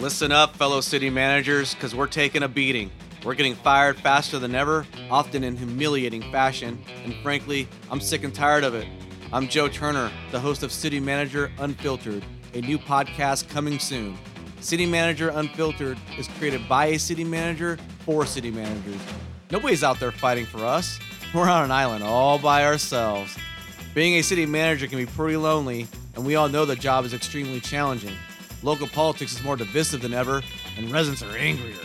Listen up, fellow city managers, because we're taking a beating. We're getting fired faster than ever, often in humiliating fashion, and frankly, I'm sick and tired of it. I'm Joe Turner, the host of City Manager Unfiltered, a new podcast coming soon. City Manager Unfiltered is created by a city manager for city managers. Nobody's out there fighting for us. We're on an island all by ourselves. Being a city manager can be pretty lonely, and we all know the job is extremely challenging. Local politics is more divisive than ever, and residents are angrier.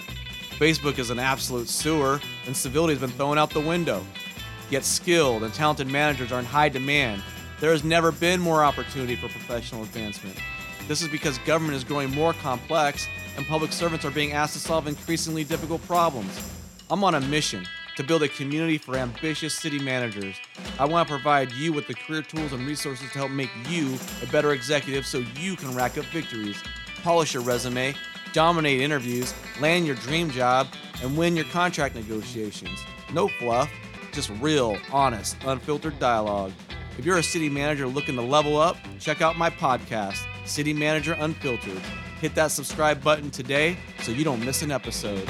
Facebook is an absolute sewer, and civility has been thrown out the window. Yet skilled and talented managers are in high demand. There has never been more opportunity for professional advancement. This is because government is growing more complex, and public servants are being asked to solve increasingly difficult problems. I'm on a mission to build a community for ambitious city managers. I want to provide you with the career tools and resources to help make you a better executive so you can rack up victories, polish your resume, dominate interviews, land your dream job, and win your contract negotiations. No fluff, just real, honest, unfiltered dialogue. If you're a city manager looking to level up, check out my podcast, City Manager Unfiltered. Hit that subscribe button today so you don't miss an episode.